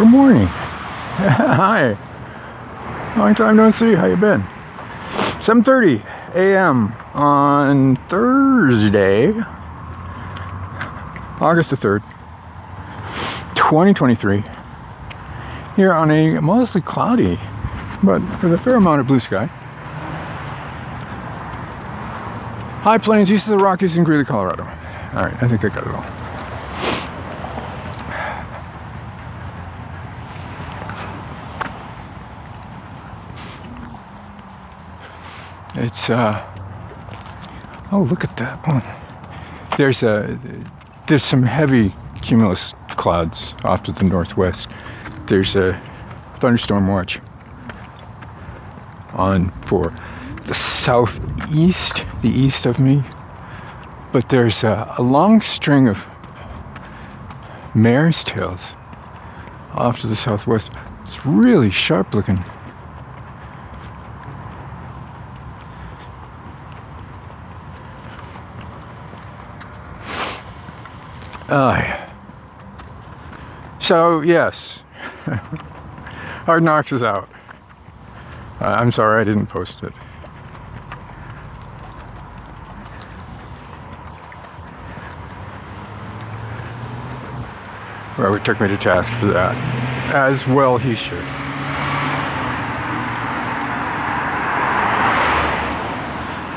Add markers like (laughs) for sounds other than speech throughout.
good morning. (laughs) Hi. Long time no see. How you been? 7:30 a.m. on Thursday, August the 3rd, 2023. Here on a mostly cloudy, but with a fair amount of blue sky. High plains east of the Rockies in Greeley, Colorado. All right, I think I got it all. It's uh oh look at that one. There's a there's some heavy cumulus clouds off to the northwest. There's a thunderstorm watch on for the southeast, the east of me. But there's a, a long string of mare's tails off to the southwest. It's really sharp looking. Uh, so, yes, (laughs) Hard Knocks is out. I'm sorry I didn't post it. Robert took me to task for that. As well he should.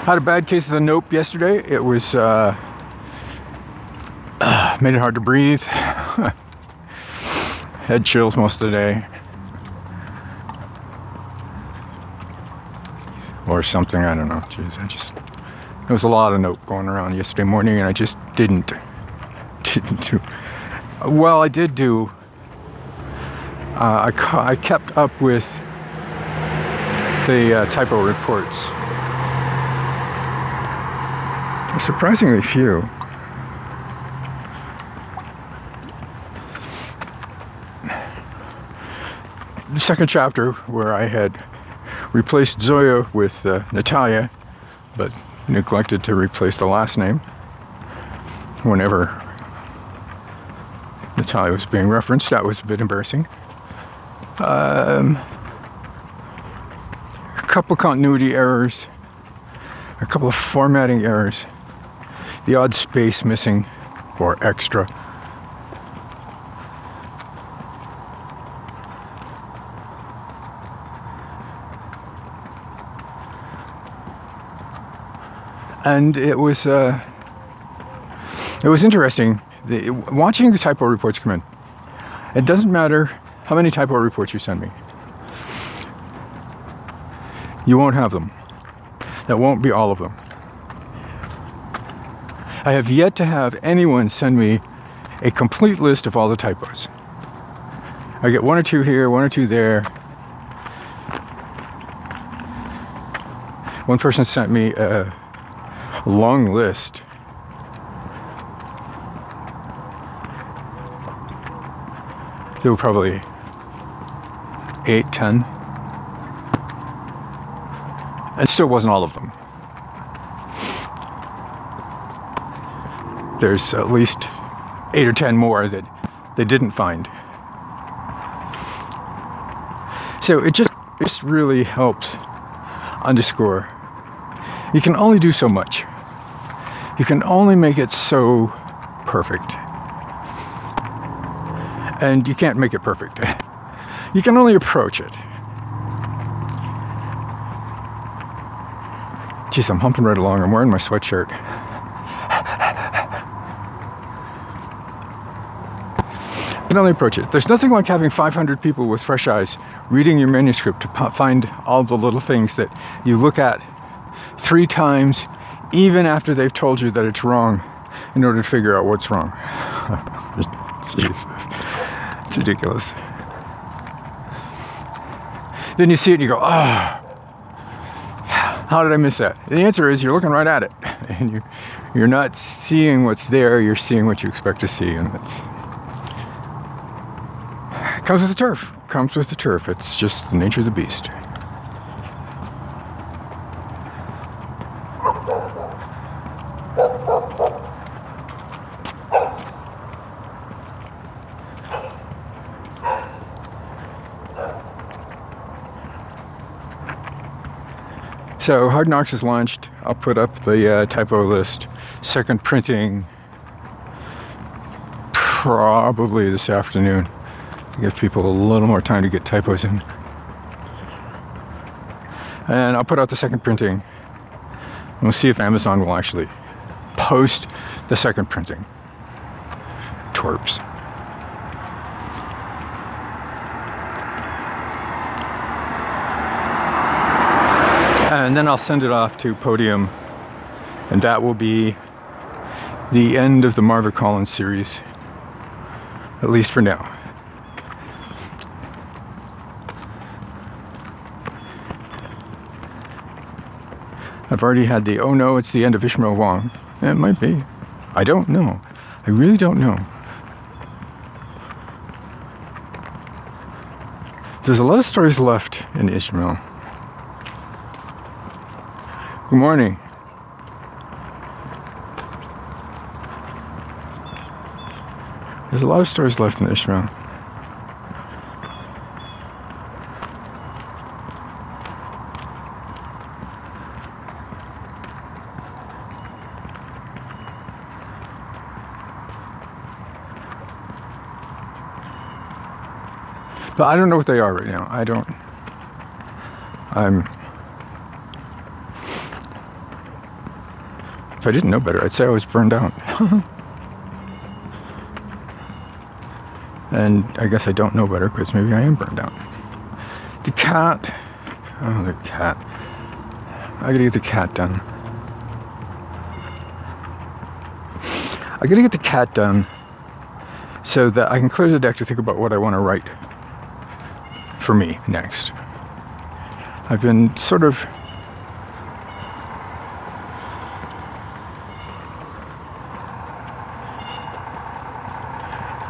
Had a bad case of the nope yesterday. It was uh, made it hard to breathe. (laughs) Had chills most of the day. Or something, I don't know. Jeez, I just there was a lot of nope going around yesterday morning and I just didn't (laughs) didn't do well I did do uh, I, I kept up with the uh, typo reports surprisingly few second chapter where I had replaced Zoya with uh, Natalia, but neglected to replace the last name whenever Natalia was being referenced. That was a bit embarrassing. Um, a couple continuity errors, a couple of formatting errors, the odd space missing or extra. And it was uh, it was interesting the, watching the typo reports come in. It doesn't matter how many typo reports you send me. You won't have them. That won't be all of them. I have yet to have anyone send me a complete list of all the typos. I get one or two here, one or two there. One person sent me a long list. There were probably eight, ten. And still wasn't all of them. There's at least eight or ten more that they didn't find. So it just just really helps underscore you can only do so much. You can only make it so perfect. And you can't make it perfect. You can only approach it. Geez, I'm humping right along. I'm wearing my sweatshirt. You can only approach it. There's nothing like having 500 people with fresh eyes reading your manuscript to find all the little things that you look at three times, even after they've told you that it's wrong, in order to figure out what's wrong. (laughs) Jesus. It's ridiculous. Then you see it and you go, oh, how did I miss that? The answer is you're looking right at it. (laughs) And you, you're not seeing what's there, you're seeing what you expect to see. And it's, it comes with the turf. It comes with the turf. It's just the nature of the beast. So Hard Knocks is launched. I'll put up the uh, typo list. Second printing probably this afternoon. Give people a little more time to get typos in. And I'll put out the second printing. We'll see if Amazon will actually post the second printing. Twerps. And then I'll send it off to Podium, and that will be the end of the Marva Collins series, at least for now. I've already had the oh no, it's the end of Ishmael Wang. It might be. I don't know. I really don't know. There's a lot of stories left in Ishmael. Good morning. There's a lot of stories left in Ishmael. But I don't know what they are right now. I don't. I'm. If I didn't know better, I'd say I was burned out. and I guess I don't know better because maybe I am burned out. The cat. Oh, the cat. I gotta get the cat done. I gotta get the cat done so that I can clear the deck to think about what I want to write for me next. I've been sort of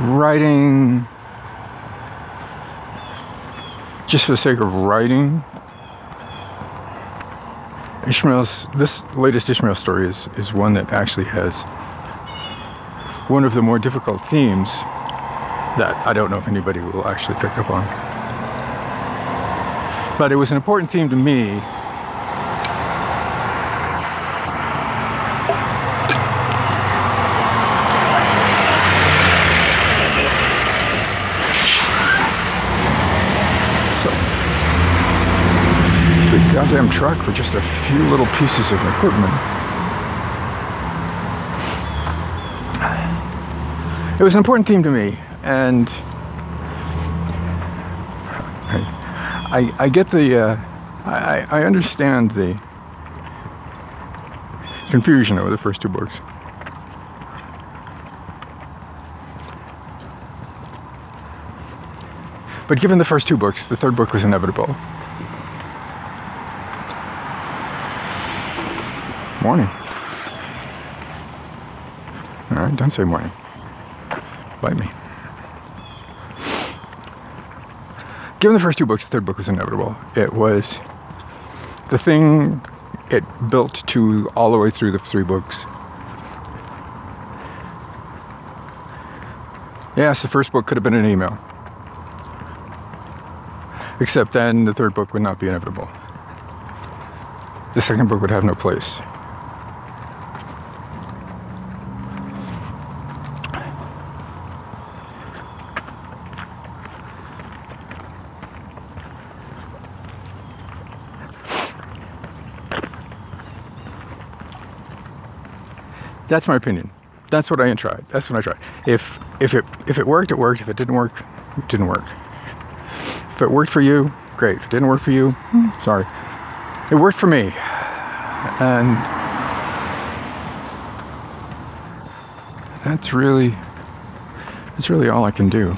writing just for the sake of writing. Ishmael's this latest Ishmael story is, is one that actually has one of the more difficult themes that I don't know if anybody will actually pick up on. But it was an important theme to me. So, big goddamn truck for just a few little pieces of equipment. It was an important theme to me, and I, I get the, uh, I, I understand the confusion over the first two books. But given the first two books, the third book was inevitable. Morning. All right, don't say morning. Bite me. given the first two books, the third book was inevitable. It was the thing it built to all the way through the three books. Yes, the first book could have been an email. Except then the third book would not be inevitable. The second book would have no place. That's my opinion. That's what I tried. That's what I tried. If if it if it worked, it worked. If it didn't work, it didn't work. If it worked for you, great. If it didn't work for you, sorry. It worked for me. And that's really that's really all I can do.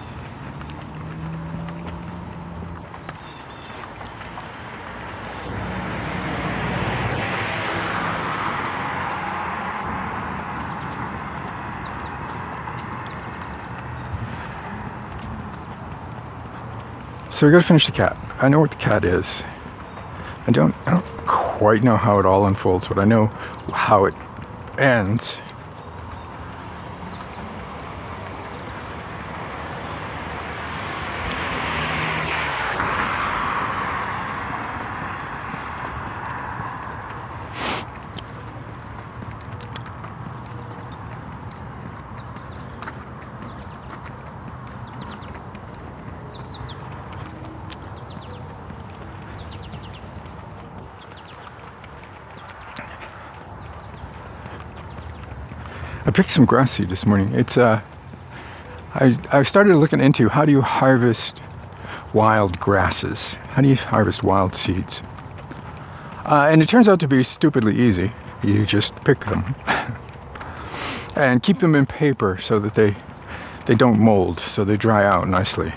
So we gotta finish the cat. I know what the cat is. I don't, I don't quite know how it all unfolds, but I know how it ends. Picked some grass seed this morning. It's uh, I I started looking into how do you harvest wild grasses? How do you harvest wild seeds? Uh, and it turns out to be stupidly easy. You just pick them (laughs) and keep them in paper so that they they don't mold, so they dry out nicely.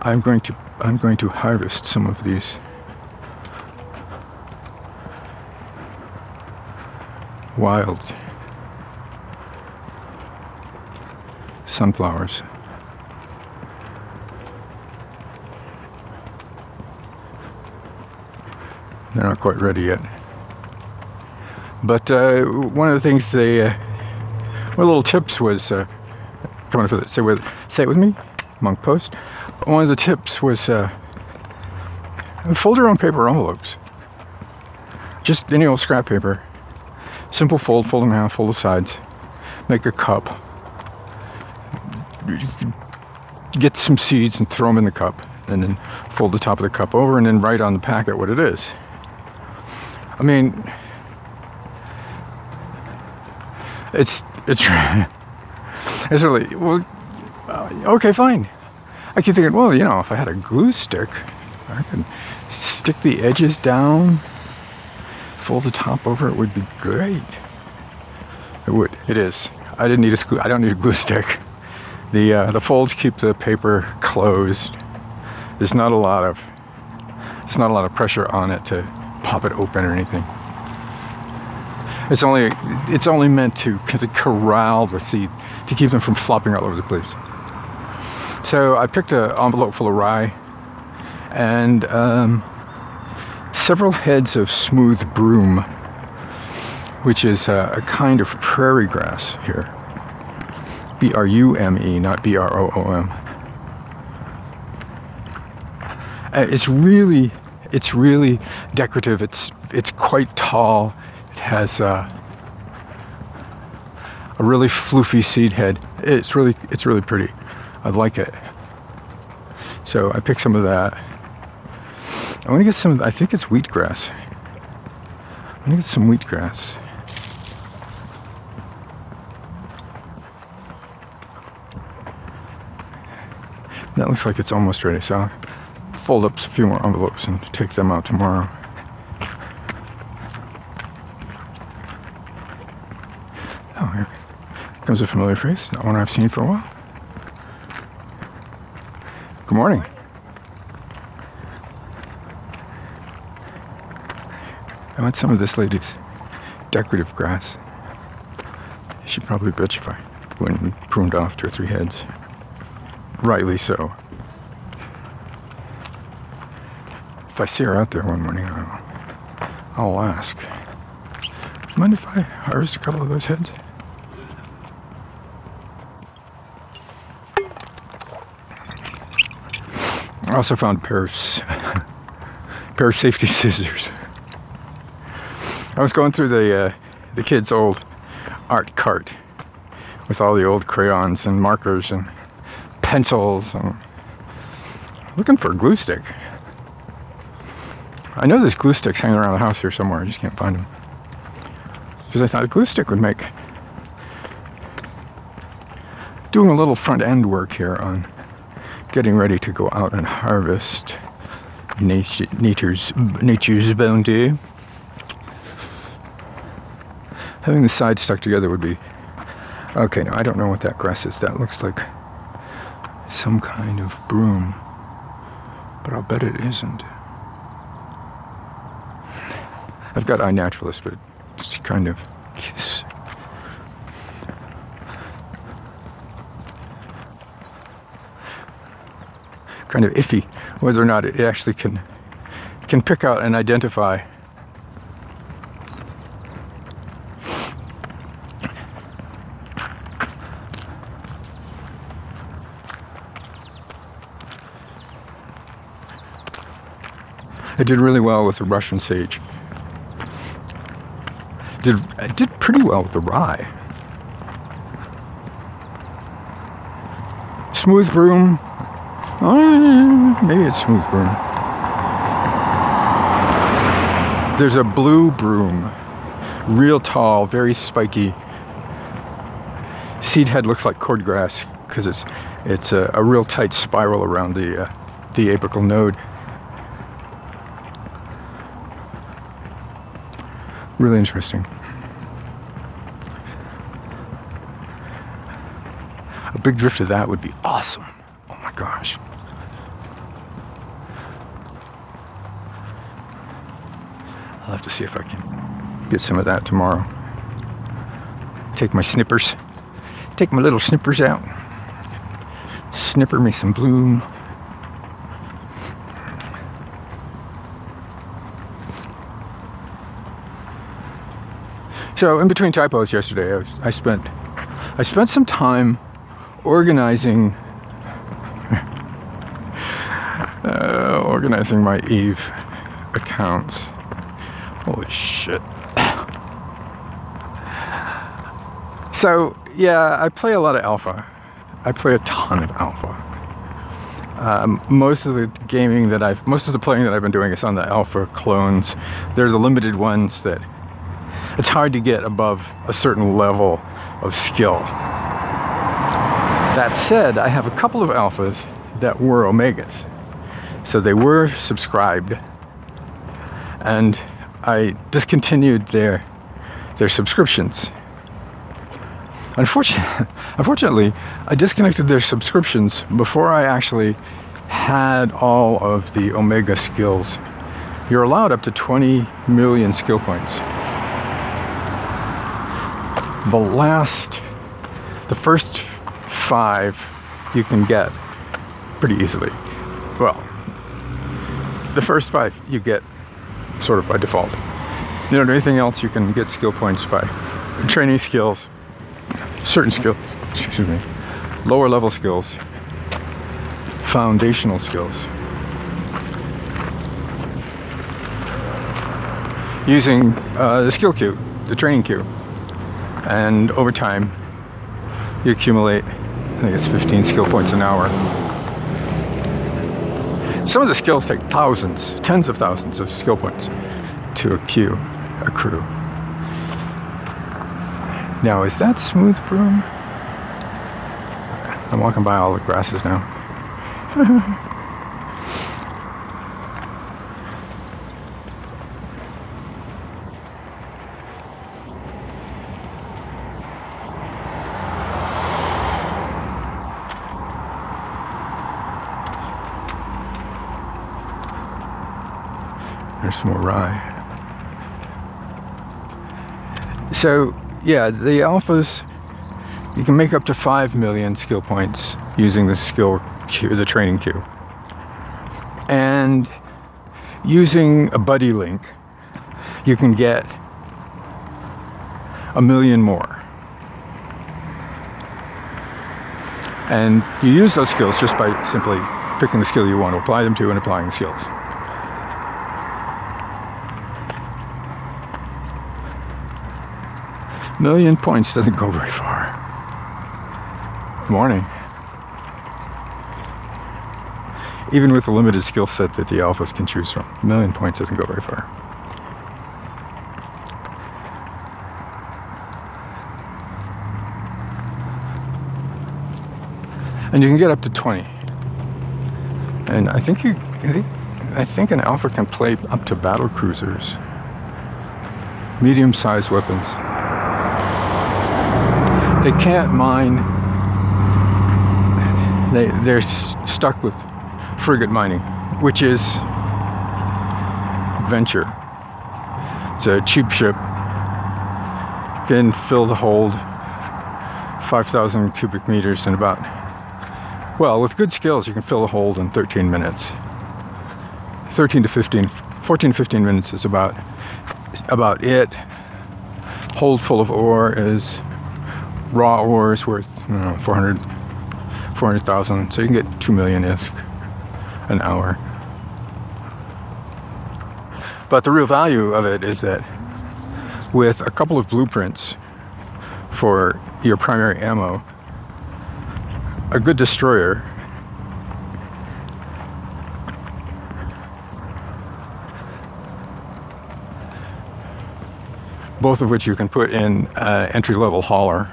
I'm going to I'm going to harvest some of these wild sunflowers. They're not quite ready yet. But uh, one of the things they, uh, one little tips was, uh, come on, say with, say it with me, monk post. One of the tips was uh, fold your own paper envelopes. Just any old scrap paper. Simple fold, fold in half, fold the sides. Make a cup get some seeds and throw them in the cup, and then fold the top of the cup over, and then write on the packet what it is. I mean, it's it's (laughs) it's really well. Uh, okay, fine. I keep thinking, well, you know, if I had a glue stick, I could stick the edges down, fold the top over. It would be great. It would. It is. I didn't need a glue. I don't need a glue (laughs) stick. The, uh, the folds keep the paper closed. There's not a lot of there's not a lot of pressure on it to pop it open or anything. It's only it's only meant to, to corral the seed to keep them from flopping all over the place. So I picked an envelope full of rye and um, several heads of smooth brome, which is a, a kind of prairie grass here. B R U M E, not B R O O M. Uh, it's really, it's really decorative. It's it's quite tall. It has uh, a really floofy seed head. It's really it's really pretty. I like it. So I picked some of that. I want to get some. I think it's wheatgrass. I want to get some wheatgrass. That looks like it's almost ready, so I'll fold up a few more envelopes and take them out tomorrow. Oh, here comes a familiar face, not one I've seen for a while. Good morning. I want some of this lady's decorative grass. She'd probably bitch if I went and pruned off two or three heads. Rightly so. If I see her out there one morning, I'll, I'll ask. Mind if I harvest a couple of those heads? I also found a pair of, (laughs) pair of safety (laughs) scissors. I was going through the uh, the kids' old art cart with all the old crayons and markers and pencils. I'm looking for a glue stick. I know there's glue sticks hanging around the house here somewhere. I just can't find them. Because I thought a glue stick would make doing a little front end work here on getting ready to go out and harvest nature, nature's nature's bounty. Having the sides stuck together would be okay. Now I don't know what that grass is. That looks like some kind of broom, but I'll bet it isn't. I've got iNaturalist, but it's kind of. Kind of iffy whether or not it actually can can pick out and identify I did really well with the Russian sage. Did I did pretty well with the rye. Smooth brome. Oh, maybe it's smooth brome. There's a blue broom, real tall, very spiky. seed head looks like cordgrass because it's it's a, a, real tight spiral around the uh, the apical node. Really interesting. A big drift of that would be awesome. Oh my gosh. I'll have to see if I can get some of that tomorrow. Take my snippers. Take my little snippers out. Snipper me some bloom. So in between typos yesterday, I, was, I spent I spent some time organizing (laughs) uh, organizing my Eve accounts. Holy shit. (coughs) so yeah, I play a lot of alpha. I play a ton of alpha. Um, most of the gaming that I've, most of the playing that I've been doing is on the alpha clones. They're the limited ones that it's hard to get above a certain level of skill. That said, I have a couple of alphas that were omegas. So they were subscribed and I discontinued their their subscriptions. Unfortunately, (laughs) unfortunately, I disconnected their subscriptions before I actually had all of the Omega skills. You're allowed up to 20 million skill points. The last, the first five you can get pretty easily. Well, the first five you get sort of by default. You know, anything else you can get skill points by training skills, certain skills, excuse me, lower level skills, foundational skills. Using uh, the skill queue, the training queue. And over time, you accumulate, I think it's 15 skill points an hour. Some of the skills take thousands, tens of thousands of skill points to accrue. accrue. Now, is that smooth brome? I'm walking by all the grasses now. (laughs) There's some more rye. So, yeah, the alphas you can make up to 5 million skill points using the skill queue, the training queue. And using a buddy link, you can get a million more. And you use those skills just by simply picking the skill you want to apply them to and applying the skills. Million points doesn't go very far. Morning. Even with the limited skill set that the alphas can choose from, a million points doesn't go very far. And you can get up to 20. And I think you, I think, I think an alpha can play up to battle cruisers, medium-sized weapons. They can't mine they, they're stuck with frigate mining, which is venture. It's a cheap ship, can fill the hold 5,000 cubic meters in about, well, with good skills, you can fill the hold in 13 minutes. 13 to 15, 14 to 15 minutes is about, about it. Hold full of ore is raw ore is worth know, 400 400,000, so you can get 2 million ISK an hour. But the real value of it is that with a couple of blueprints for your primary ammo, a good destroyer both of which you can put in uh, entry level hauler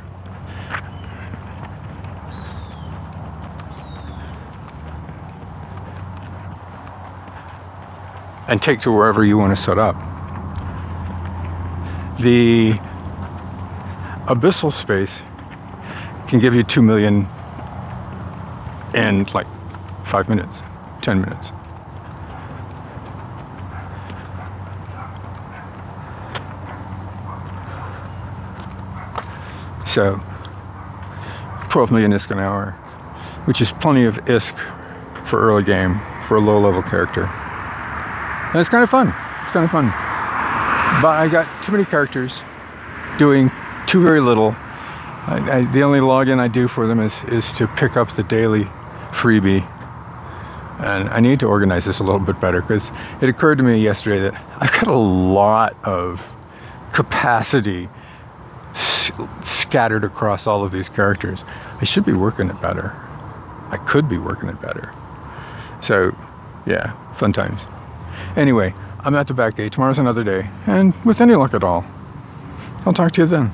and take to wherever you want to set up. The abyssal space can give you 2 million in like 5 minutes, 10 minutes. So 12 million ISK an hour, which is plenty of ISK for early game for a low level character. And it's kind of fun. It's kind of fun. But I got too many characters doing too very little. I, I, the only login I do for them is, is to pick up the daily freebie. And I need to organize this a little bit better because it occurred to me yesterday that I've got a lot of capacity scattered across all of these characters. I should be working it better. I could be working it better. So, yeah, fun times. Anyway, I'm at the back gate. Tomorrow's another day. And with any luck at all, I'll talk to you then.